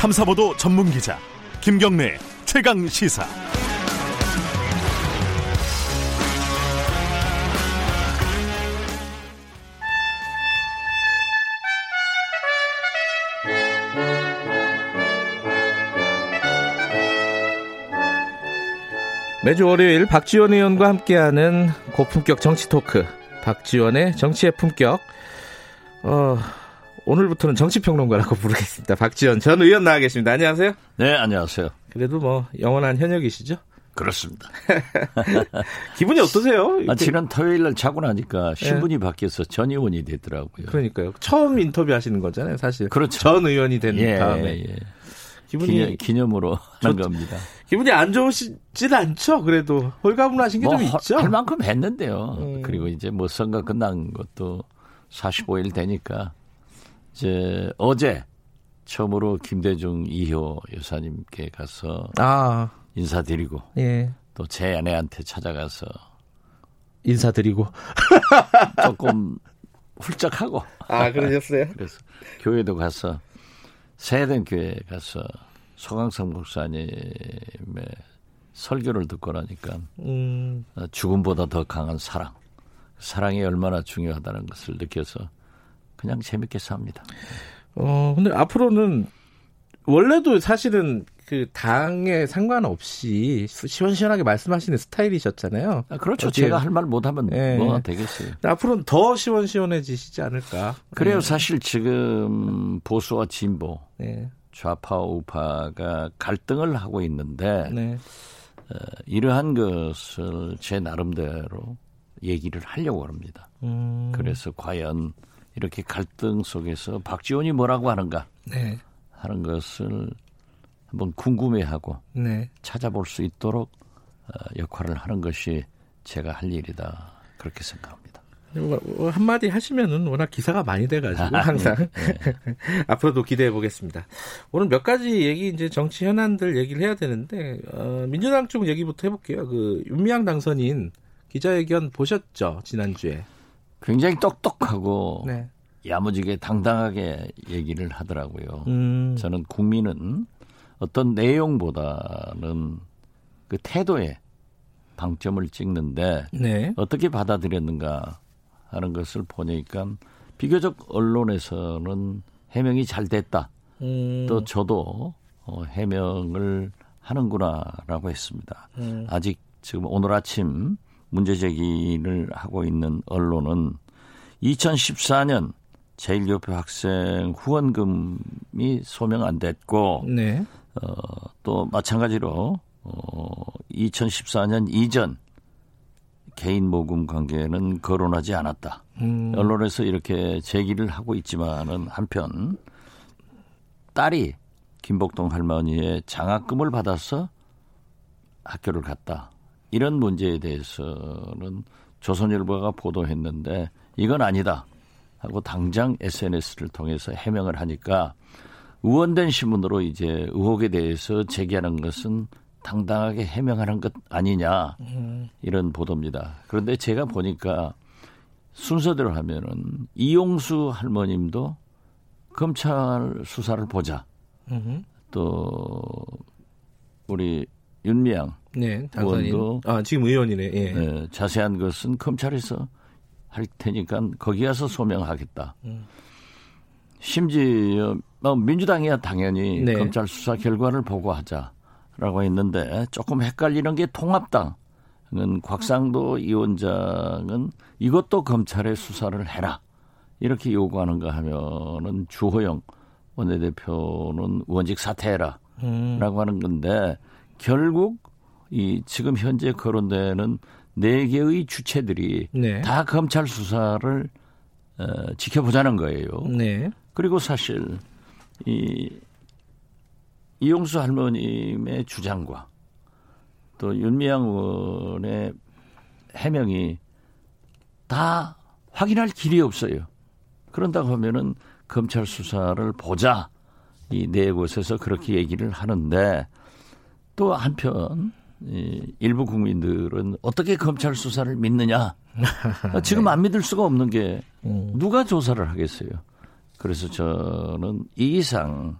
탐사보도 전문 기자 김경래 최강 시사. 매주 월요일 박지원 의원과 함께하는 고품격 정치 토크 박지원의 정치의 품격 어, 오늘부터는 정치평론가라고 부르겠습니다. 박지원 전 의원 나와 계십니다. 안녕하세요. 네, 안녕하세요. 그래도 뭐 영원한 현역이시죠? 그렇습니다. 기분이 어떠세요? 아, 지난 토요일 날 자고 나니까 신분이 네. 바뀌어서 전 의원이 됐더라고요. 그러니까요. 처음 인터뷰 하시는 거잖아요, 사실. 그렇죠. 전 의원이 된 예, 다음에. 예. 기분이 기념, 으로 하는 겁니다. 기분이 안 좋으시진 않죠? 그래도 홀가분하신 게좀 뭐, 있죠. 할 만큼 했는데요. 음. 그리고 이제 뭐 선거 끝난 것도 45일 되니까 이제 어제 처음으로 김대중 이효 여사님께 가서 아. 인사드리고 예. 또 제 아내한테 찾아가서 인사드리고 조금 훌쩍하고 아 그러셨어요? 그래서 교회도 가서 세된 교회 가서 소강성 목사님의 설교를 듣고 나니까 음. 죽음보다 더 강한 사랑 사랑이 얼마나 중요하다는 것을 느껴서 그냥 재밌게 삽니다. 어, 근데 앞으로는 원래도 사실은 그 당에 상관없이 시원시원하게 말씀하시는 스타일이셨잖아요. 아, 그렇죠. 어찌... 제가 할 말 못하면 네. 뭐 되겠어요. 앞으로는 더 시원시원해지시지 않을까. 그래요. 네. 사실 지금 보수와 진보, 네. 좌파 우파가 갈등을 하고 있는데 네. 어, 이러한 것을 제 나름대로 얘기를 하려고 합니다. 음. 그래서 과연 이렇게 갈등 속에서 박지원이 뭐라고 하는가 네. 하는 것을 한번 궁금해하고 네. 찾아볼 수 있도록 어, 역할을 하는 것이 제가 할 일이다 그렇게 생각합니다. 뭐, 뭐 한마디 하시면은 워낙 기사가 많이 돼가지고 아, 항상 네. 앞으로도 기대해 보겠습니다. 오늘 몇 가지 얘기 이제 정치 현안들 얘기를 해야 되는데 어, 민주당 쪽 얘기부터 해볼게요. 그 윤미향 당선인 기자회견 보셨죠 지난 주에? 굉장히 똑똑하고 네. 야무지게 당당하게 얘기를 하더라고요. 음. 저는 국민은 어떤 내용보다는 그 태도에 방점을 찍는데 네. 어떻게 받아들였는가 하는 것을 보니까 비교적 언론에서는 해명이 잘 됐다. 음. 또 저도 어, 해명을 하는구나라고 했습니다. 음. 아직 지금 오늘 아침 문제 제기를 하고 있는 언론은 2014년 제1교표 학생 후원금이 소명 안 됐고 네. 어, 또 마찬가지로 어, 2014년 이전 개인 모금 관계는 거론하지 않았다. 음. 언론에서 이렇게 제기를 하고 있지만은 한편 딸이 김복동 할머니의 장학금을 받아서 학교를 갔다. 이런 문제에 대해서는 조선일보가 보도했는데 이건 아니다 하고 당장 SNS를 통해서 해명을 하니까 의원된 신문으로 이제 의혹에 대해서 제기하는 것은 당당하게 해명하는 것 아니냐 이런 보도입니다. 그런데 제가 보니까 순서대로 하면은 이용수 할머님도 검찰 수사를 보자. 또 우리 윤미향 네, 의원도 아 지금 의원이네. 예. 네, 자세한 것은 검찰에서 할 테니까 거기 가서 소명하겠다. 음. 심지어 뭐 민주당이야 당연히 네. 검찰 수사 결과를 보고하자라고 했는데 조금 헷갈리는 게 통합당은 곽상도 위원장은 이것도 검찰의 수사를 해라 이렇게 요구하는가 하면은 주호영 원내대표는 원직 사퇴해라라고 음. 하는 건데 결국 이 지금 현재 거론되는 네 개의 주체들이 네. 다 검찰 수사를 어, 지켜보자는 거예요. 네. 그리고 사실 이 이용수 할머님의 주장과 또 윤미향 의원의 해명이 다 확인할 길이 없어요. 그런다고 하면은 검찰 수사를 보자 이 네 곳에서 그렇게 얘기를 하는데 또 한편 이 일부 국민들은 어떻게 검찰 수사를 믿느냐? 지금 안 믿을 수가 없는 게 음. 누가 조사를 하겠어요? 그래서 저는 이 이상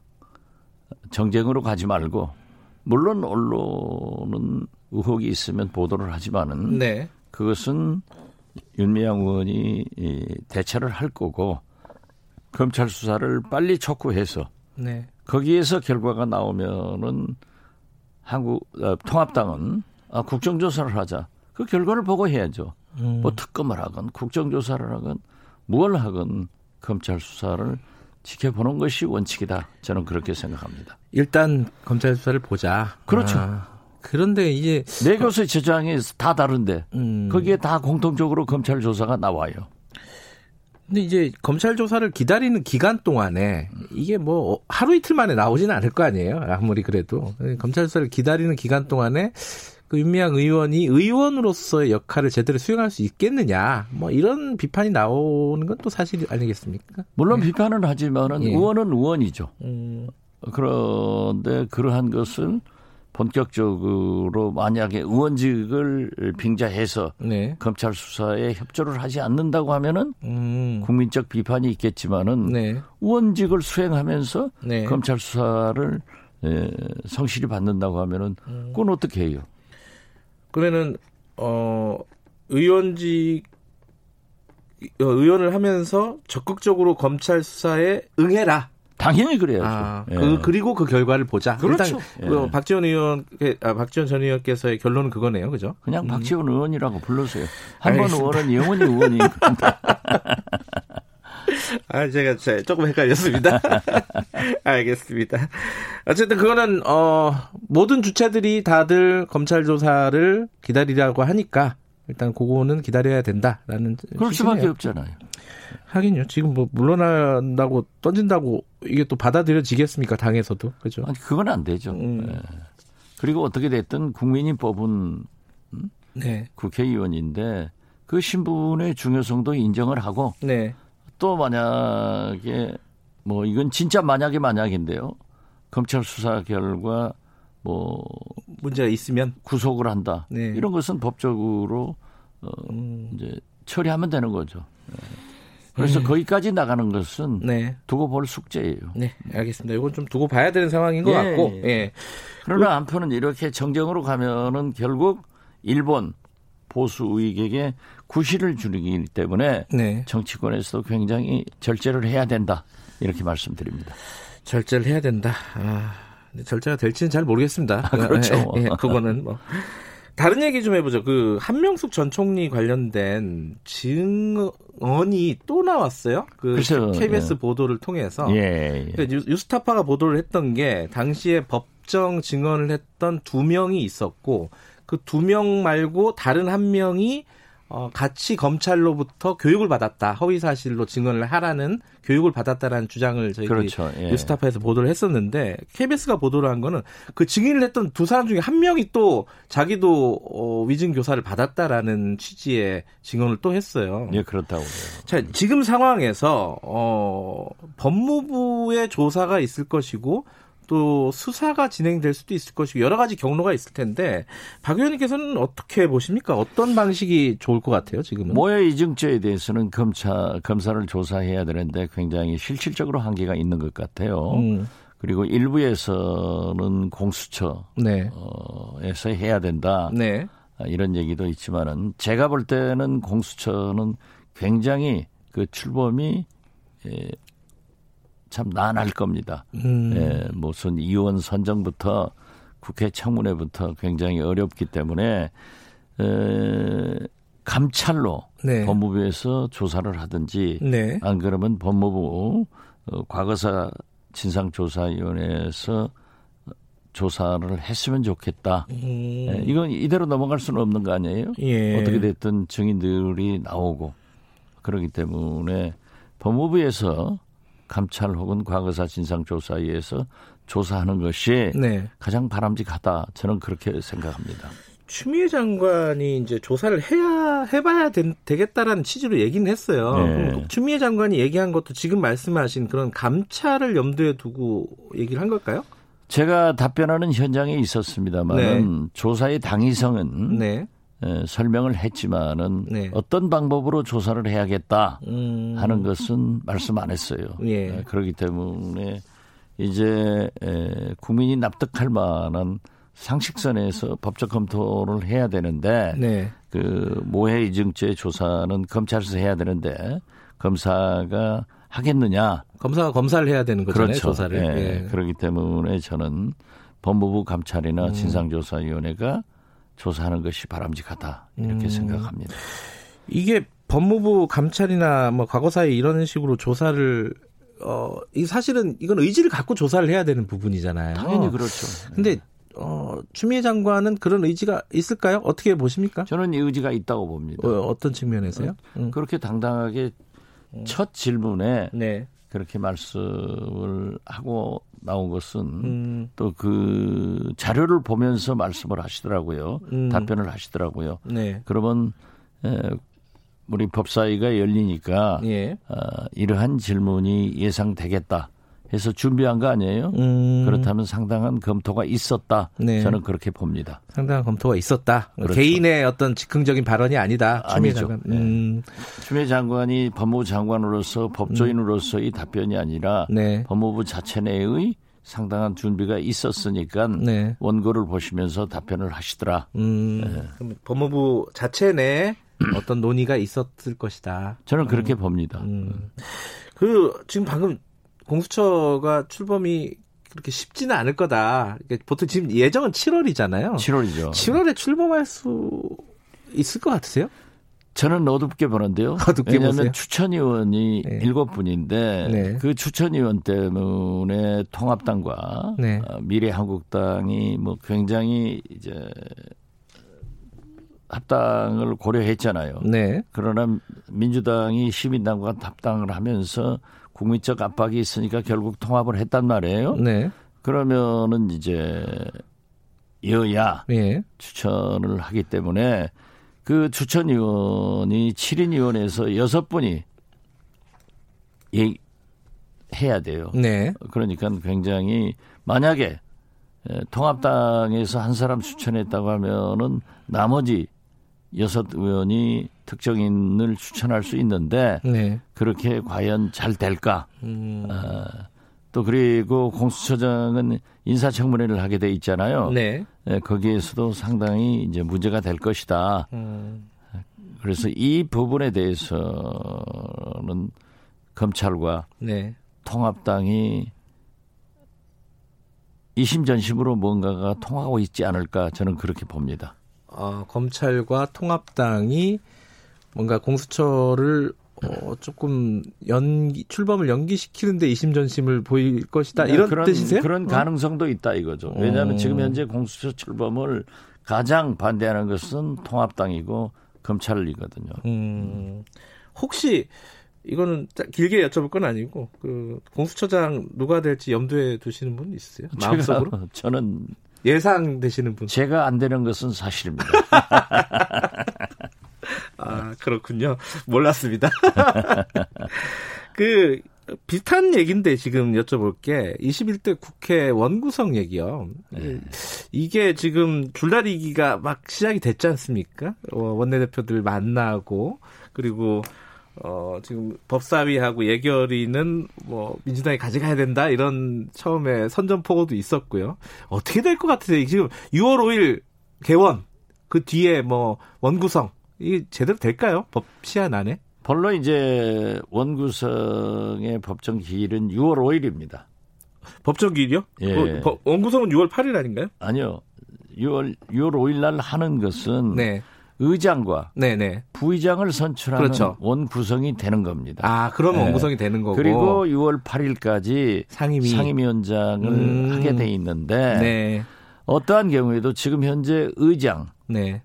정쟁으로 가지 말고 물론 언론은 의혹이 있으면 보도를 하지만은 네. 그것은 윤미향 의원이 대처를 할 거고 검찰 수사를 빨리 촉구해서 네. 거기에서 결과가 나오면은 한국 어, 통합당은 아, 국정조사를 하자. 그 결과를 보고 해야죠. 음. 뭐 특검을 하건 국정조사를 하건 무엇을 하건 검찰 수사를 지켜보는 것이 원칙이다. 저는 그렇게 생각합니다. 일단 검찰 수사를 보자. 그렇죠. 아, 그런데 이제 내 것의 주장이 다 다른데 음. 거기에 다 공통적으로 검찰 조사가 나와요. 근데 이제 검찰 조사를 기다리는 기간 동안에 이게 뭐 하루 이틀 만에 나오지는 않을 거 아니에요. 아무리 그래도 검찰 조사를 기다리는 기간 동안에 그 윤미향 의원이 의원으로서의 역할을 제대로 수행할 수 있겠느냐 뭐 이런 비판이 나오는 건 또 사실 아니겠습니까? 물론 네. 비판은 하지만은 예. 의원은 의원이죠. 음. 그런데 그러한 것을 본격적으로 만약에 의원직을 빙자해서 네. 검찰 수사에 협조를 하지 않는다고 하면은 음. 국민적 비판이 있겠지만은 네. 의원직을 수행하면서 네. 검찰 수사를 에, 성실히 받는다고 하면은 음. 그건 어떻게 해요? 그러면은 어 의원직 어, 의원을 하면서 적극적으로 검찰 수사에 응해라. 당연히 그래야죠. 아, 예. 그, 그리고 그 결과를 보자. 그렇죠. 일단 그 예. 박지원 의원, 아, 박지원 전 의원께서의 결론은 그거네요, 그죠? 그냥 음. 박지원 의원이라고 불러세요. 한 번 의원은 영원히 의원이니까. 아, 제가 조금 헷갈렸습니다. 알겠습니다. 어쨌든 그거는, 어, 모든 주체들이 다들 검찰 조사를 기다리라고 하니까 일단 그거는 기다려야 된다라는. 그럴 수밖에 없잖아요. 하긴요. 지금 뭐 물러난다고 던진다고 이게 또 받아들여지겠습니까? 당에서도 그죠? 아니 그건 안 되죠. 음. 네. 그리고 어떻게 됐든 국민이 뽑은 음? 네. 국회의원인데 그 신분의 중요성도 인정을 하고 네. 또 만약에 뭐 이건 진짜 만약에 만약인데요. 검찰 수사 결과 뭐 문제가 있으면 구속을 한다. 네. 이런 것은 법적으로 어 음. 이제 처리하면 되는 거죠. 네. 그래서 음. 거기까지 나가는 것은 네. 두고 볼 숙제예요. 네, 알겠습니다. 이건 좀 두고 봐야 되는 상황인 것 예, 같고. 예. 예. 그러나 한편은 이렇게 정정으로 가면은 결국 일본 보수 우익에게 구실을 주기 때문에 네. 정치권에서도 굉장히 절제를 해야 된다 이렇게 말씀드립니다. 절제를 해야 된다. 아, 절제가 될지는 잘 모르겠습니다. 아, 그렇죠. 예, 예, 그거는 뭐. 다른 얘기 좀 해보죠. 그 한명숙 전 총리 관련된 증언이 또 나왔어요. 그 글쎄요, KBS 예. 보도를 통해서. 예, 예. 그 뉴스타파가 보도를 했던 게 당시에 법정 증언을 했던 두 명이 있었고 그 두 명 말고 다른 한 명이 어, 같이 검찰로부터 교육을 받았다. 허위 사실로 증언을 하라는 교육을 받았다라는 주장을 저희 그렇죠. 예. 뉴스타파에서 보도를 했었는데 KBS가 보도를 한 거는 그 증인을 했던 두 사람 중에 한 명이 또 자기도 어, 위증 교사를 받았다라는 취지의 증언을 또 했어요. 예, 그렇다고요. 자, 지금 상황에서 어, 법무부의 조사가 있을 것이고 또 수사가 진행될 수도 있을 것이고 여러 가지 경로가 있을 텐데 박 의원님께서는 어떻게 보십니까? 어떤 방식이 좋을 것 같아요? 지금은 모해 이중죄에 대해서는 검찰 검사를 조사해야 되는데 굉장히 실질적으로 한계가 있는 것 같아요. 음. 그리고 일부에서는 공수처에서 네. 해야 된다. 네. 아, 이런 얘기도 있지만은 제가 볼 때는 공수처는 굉장히 그 출범이 참 난할 겁니다. 음. 예, 무슨 이원 선정부터 국회 청문회부터 굉장히 어렵기 때문에 에, 감찰로 네. 법무부에서 조사를 하든지 네. 안 그러면 법무부 어, 과거사 진상조사위원회에서 조사를 했으면 좋겠다. 음. 예, 이건 이대로 넘어갈 수는 없는 거 아니에요? 예. 어떻게 됐든 증인들이 나오고 그러기 때문에 법무부에서 감찰 혹은 과거사 진상조사위에서 조사하는 것이 네. 가장 바람직하다. 저는 그렇게 생각합니다. 추미애 장관이 이제 조사를 해야 해봐야 되, 겠다라는 취지로 얘기는 했어요. 네. 추미애 장관이 얘기한 것도 지금 말씀하신 그런 감찰을 염두에 두고 얘기를 한 걸까요? 제가 답변하는 현장에 있었습니다만 네. 조사의 당위성은 네. 에, 설명을 했지만은 네. 어떤 방법으로 조사를 해야겠다 음. 하는 것은 말씀 안 했어요. 예. 에, 그렇기 때문에 이제 에, 국민이 납득할 만한 상식선에서 법적 검토를 해야 되는데 네. 그 모해 이중죄 조사는 검찰에서 해야 되는데 검사가 하겠느냐? 검사가 검사를 해야 되는 거잖아요. 그렇죠. 조사를. 예. 예. 그렇기 때문에 저는 법무부 감찰이나 음. 진상조사위원회가 조사하는 것이 바람직하다 이렇게 음. 생각합니다. 이게 법무부 감찰이나 뭐 과거사에 이런 식으로 조사를 어, 이 사실은 이건 의지를 갖고 조사를 해야 되는 부분이잖아요. 당연히 그렇죠. 근데 어, 추미애 장관은 그런 의지가 있을까요? 어떻게 보십니까? 저는 의지가 있다고 봅니다. 어, 떤 측면에서요? 음. 그렇게 당당하게 음. 첫 질문에 네. 그렇게 말씀을 하고 나온 것은 음. 또그 자료를 보면서 말씀을 하시더라고요. 음. 답변을 하시더라고요. 네. 그러면 에, 우리 법사위가 열리니까 예. 어, 이러한 질문이 예상되겠다. 해서 준비한 거 아니에요? 음. 그렇다면 상당한 검토가 있었다. 네. 저는 그렇게 봅니다. 상당한 검토가 있었다. 그렇죠. 개인의 어떤 즉흥적인 발언이 아니다. 추미애 장관. 네. 음. 추미애 장관이 법무부 장관으로서 법조인으로서의 답변이 아니라 네. 법무부 자체 내의 상당한 준비가 있었으니까 네. 원고를 보시면서 답변을 하시더라. 음. 네. 법무부 자체 내에 어떤 논의가 있었을 것이다. 저는 그렇게 음. 봅니다. 음. 그 지금 방금 공수처가 출범이 그렇게 쉽지는 않을 거다. 보통 지금 예정은 7월이잖아요. 7월이죠. 7월에 출범할 수 있을 것 같으세요? 저는 어둡게 보는데요. 어둡게 왜냐하면 보세요? 추천위원이 네. 7분인데 네. 그 추천위원 때문에 통합당과 네. 어, 미래한국당이 뭐 굉장히 이제 합당을 고려했잖아요. 네. 그러나 민주당이 시민당과 합당을 하면서 국민적 압박이 있으니까 결국 통합을 했단 말이에요. 네. 그러면은 이제 여야 네. 추천을 하기 때문에 그 추천위원이 7인 위원회에서 6분이 예, 해야 돼요. 네. 그러니까 굉장히 만약에 통합당에서 한 사람 추천했다고 하면은 나머지 여섯 의원이 특정인을 추천할 수 있는데 네. 그렇게 과연 잘 될까? 음. 어, 또 그리고 공수처장은 인사청문회를 하게 돼 있잖아요. 네. 네. 거기에서도 상당히 이제 문제가 될 것이다. 음. 그래서 이 부분에 대해서는 검찰과 네. 통합당이 이심전심으로 뭔가가 통하고 있지 않을까 저는 그렇게 봅니다. 어, 검찰과 통합당이 뭔가 공수처를 어, 조금 연기 출범을 연기시키는데 이심전심을 보일 것이다 네, 이런 그런, 뜻이세요? 그런 어? 가능성도 있다 이거죠. 왜냐하면 어. 지금 현재 공수처 출범을 가장 반대하는 것은 통합당이고 검찰이거든요. 음, 혹시 이거는 길게 여쭤볼 건 아니고 그 공수처장 누가 될지 염두에 두시는 분 있으세요? 마음속으로? 저는 예상되시는 분. 제가 안 되는 것은 사실입니다. 아, 그렇군요. 몰랐습니다. 그, 비슷한 얘기인데 지금 여쭤볼 게 21대 국회 원구성 얘기요. 네. 이게 지금 줄다리기가 막 시작이 됐지 않습니까? 어, 원내대표들 만나고 그리고 어, 지금 법사위하고 예결위는 뭐 민주당이 가져가야 된다 이런 처음에 선전포고도 있었고요. 어떻게 될 것 같으세요? 지금 6월 5일 개원 그 뒤에 뭐 원구성 이게 제대로 될까요? 법 시한 안에? 본론 이제 원구성의 법정 기일은 6월 5일입니다. 법정 기일이요? 예. 그, 원구성은 6월 8일 아닌가요? 아니요. 6월 6월 5일 날 하는 것은 네. 의장과 네네. 부의장을 선출하는 그렇죠. 원 구성이 되는 겁니다. 아, 그럼 네. 원 구성이 되는 거고. 그리고 6월 8일까지 상임위. 상임위원장을 음. 하게 돼 있는데 네. 어떠한 경우에도 지금 현재 의장, 네.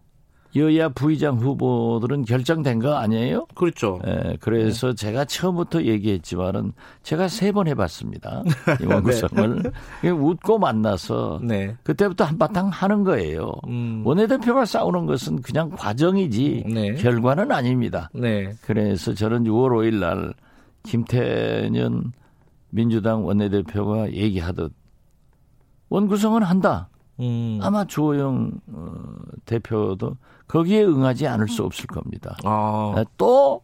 여야 부의장 후보들은 결정된 거 아니에요? 그렇죠. 예, 그래서 네. 제가 처음부터 얘기했지만은 제가 세 번 해봤습니다. 이 원구성을 네. 웃고 만나서 네. 그때부터 한바탕 하는 거예요. 음. 원내대표가 싸우는 것은 그냥 과정이지 네. 결과는 아닙니다. 네. 그래서 저는 6월 5일 날 김태년 민주당 원내대표가 얘기하듯 원구성은 한다. 음. 아마 주호영 어, 대표도 거기에 응하지 않을 수 없을 겁니다. 아. 또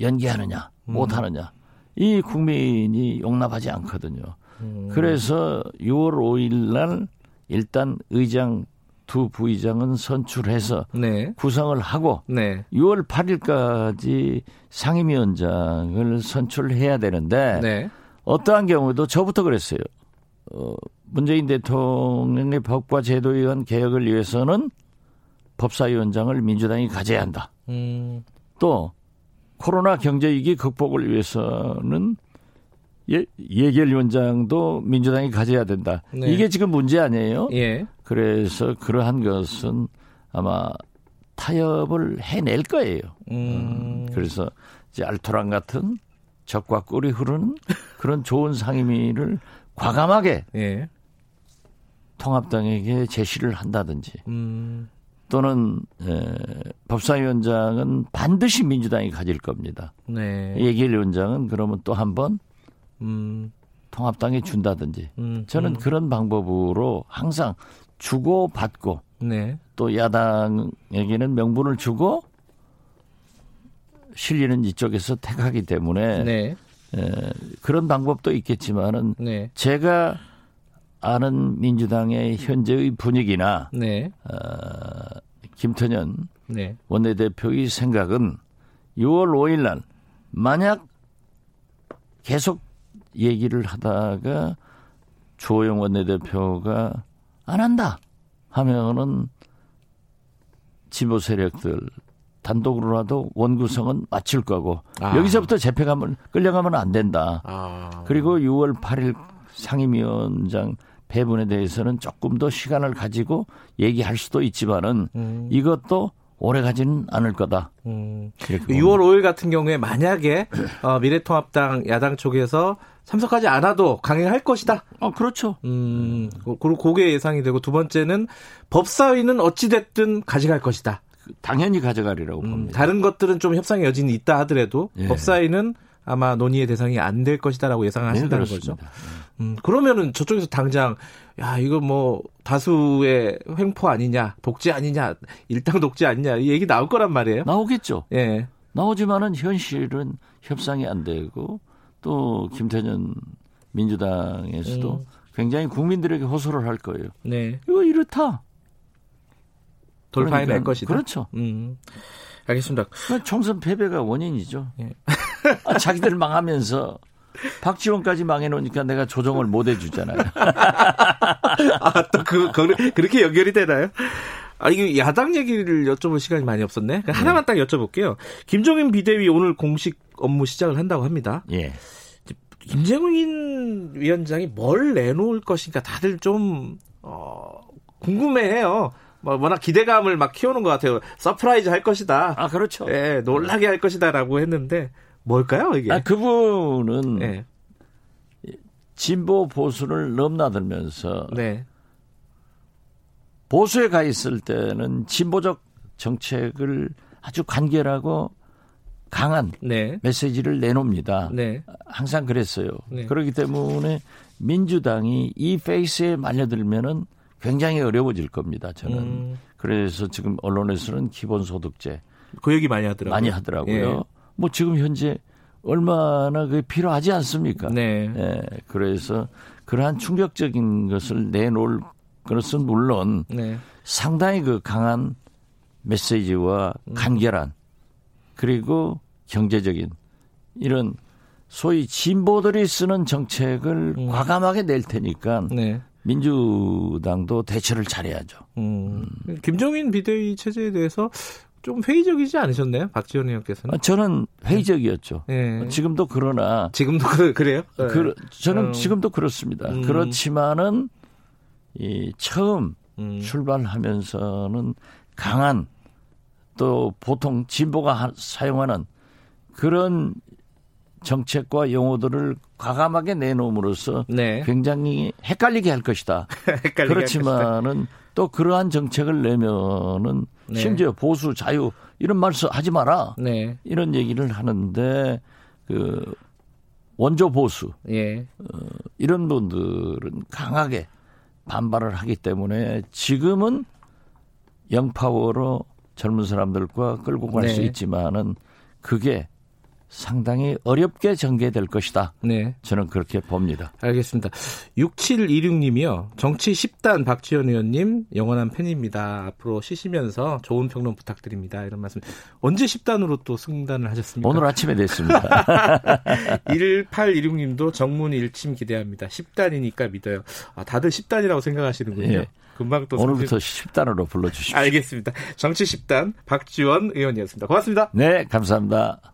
연기하느냐 음. 못하느냐 이 국민이 용납하지 않거든요. 음. 그래서 6월 5일 날 일단 의장 두 부의장은 선출해서 네. 구성을 하고 네. 6월 8일까지 상임위원장을 선출해야 되는데 네. 어떠한 경우도 저부터 그랬어요. 어, 문재인 대통령의 법과 제도에 의한 개혁을 위해서는 법사위원장을 민주당이 가져야 한다. 음. 또 코로나 경제 위기 극복을 위해서는 예, 예결위원장도 민주당이 가져야 된다. 네. 이게 지금 문제 아니에요? 예. 그래서 그러한 것은 아마 타협을 해낼 거예요. 음. 그래서 이제 알토란 같은 적과 꿀이 흐르는 그런 좋은 상임위를 과감하게 예. 통합당에게 제시를 한다든지 음. 또는 에, 법사위원장은 반드시 민주당이 가질 겁니다. 네. 예결위원장은 그러면 또 한번 음. 통합당에 준다든지 음. 저는 음. 그런 방법으로 항상 주고 받고 네. 또 야당에게는 명분을 주고 실리는 이쪽에서 택하기 때문에 네. 에, 그런 방법도 있겠지만은 네. 제가 아는 민주당의 현재의 분위기나 네. 어, 김태년 네. 원내대표의 생각은 6월 5일 날 만약 계속 얘기를 하다가 조영 원내대표가 안 한다 하면은 진보 세력들 단독으로라도 원구성은 맞출 거고 아. 여기서부터 재패 가면 끌려가면 안 된다. 아. 그리고 6월 8일 상임위원장 배분에 대해서는 조금 더 시간을 가지고 얘기할 수도 있지만은 음. 이것도 오래 가지는 않을 거다. 음. 6월 5일 같은 경우에 만약에 어, 미래통합당 야당 쪽에서 참석하지 않아도 강행할 것이다. 어, 그렇죠. 음, 그리고 그게 예상이 되고 두 번째는 법사위는 어찌됐든 가져갈 것이다. 당연히 가져가리라고 음, 봅니다. 다른 것들은 좀 협상의 여지는 있다 하더라도 예. 법사위는 아마 논의의 대상이 안 될 것이다라고 예상하신다는 네, 거죠. 음, 그러면은 저쪽에서 당장 야 이거 뭐 다수의 횡포 아니냐, 독재 아니냐, 일당 독재 아니냐 이 얘기 나올 거란 말이에요. 나오겠죠. 예. 나오지만은 현실은 협상이 안 되고 또 김태년 민주당에서도 음. 굉장히 국민들에게 호소를 할 거예요. 네. 이거 이렇다. 돌파해낼 그러니까, 것이다. 그렇죠. 음. 알겠습니다. 총선 패배가 원인이죠. 예. 아, 자기들 망하면서 박지원까지 망해놓으니까 내가 조정을 못 해주잖아요. 아, 또 그, 그, 그렇게 연결이 되나요? 아, 이게 야당 얘기를 여쭤볼 시간이 많이 없었네. 네. 하나만 딱 여쭤볼게요. 김종인 비대위 오늘 공식 업무 시작을 한다고 합니다. 예. 김종인 위원장이 뭘 내놓을 것인가 다들 좀, 어, 궁금해해요. 뭐 워낙 기대감을 막 키우는 것 같아요. surprise 할 것이다. 아 그렇죠. 예, 놀라게 할 것이다라고 했는데 뭘까요 이게? 아 그분은 예. 진보 보수를 넘나들면서 네. 보수에 가 있을 때는 진보적 정책을 아주 간결하고 강한 네. 메시지를 내놓습니다. 네. 항상 그랬어요. 네. 그렇기 때문에 민주당이 이 페이스에 말려들면은 굉장히 어려워질 겁니다. 저는. 음. 그래서 지금 언론에서는 기본소득제 그 얘기 많이 하더라고요. 많이 하더라고요. 예. 뭐 지금 현재 얼마나 그 필요하지 않습니까? 네. 예. 그래서 그러한 충격적인 것을 내놓을 것은 물론 네. 상당히 그 강한 메시지와 음. 간결한 그리고 경제적인 이런 소위 진보들이 쓰는 정책을 음. 과감하게 낼 테니까 네. 민주당도 대처를 잘해야죠. 음. 음. 김종인 비대위 체제에 대해서 좀 회의적이지 않으셨나요, 박지원 의원께서는? 아, 저는 회의적이었죠. 네. 지금도 그러나 지금도 그, 래요 그, 저는 어. 지금도 그렇습니다. 음. 그렇지만은 이 처음 음. 출발하면서는 강한 또 보통 진보가 사용하는 그런 정책과 용어들을 과감하게 내놓음으로써 네. 굉장히 헷갈리게 할 것이다. 헷갈리게 그렇지만은 또 그러한 정책을 내면은 네. 심지어 보수 자유 이런 말씀 하지 마라. 네. 이런 얘기를 하는데 그 원조 보수 예. 어, 이런 분들은 강하게 반발을 하기 때문에 지금은 영파워로 젊은 사람들과 끌고 갈수 네. 있지만은 그게 상당히 어렵게 전개될 것이다. 네. 저는 그렇게 봅니다. 알겠습니다. 6726님이요. 정치 10단 박지원 의원님 영원한 팬입니다. 앞으로 쉬시면서 좋은 평론 부탁드립니다. 이런 말씀. 언제 10단으로 또 승단을 하셨습니까? 오늘 아침에 됐습니다. 1816님도 정문 일침 기대합니다. 10단이니까 믿어요. 아, 다들 10단이라고 생각하시는군요. 예. 금방 또 오늘부터 성실... 10단으로 불러주십시오. 알겠습니다. 정치 10단 박지원 의원이었습니다. 고맙습니다. 네, 감사합니다.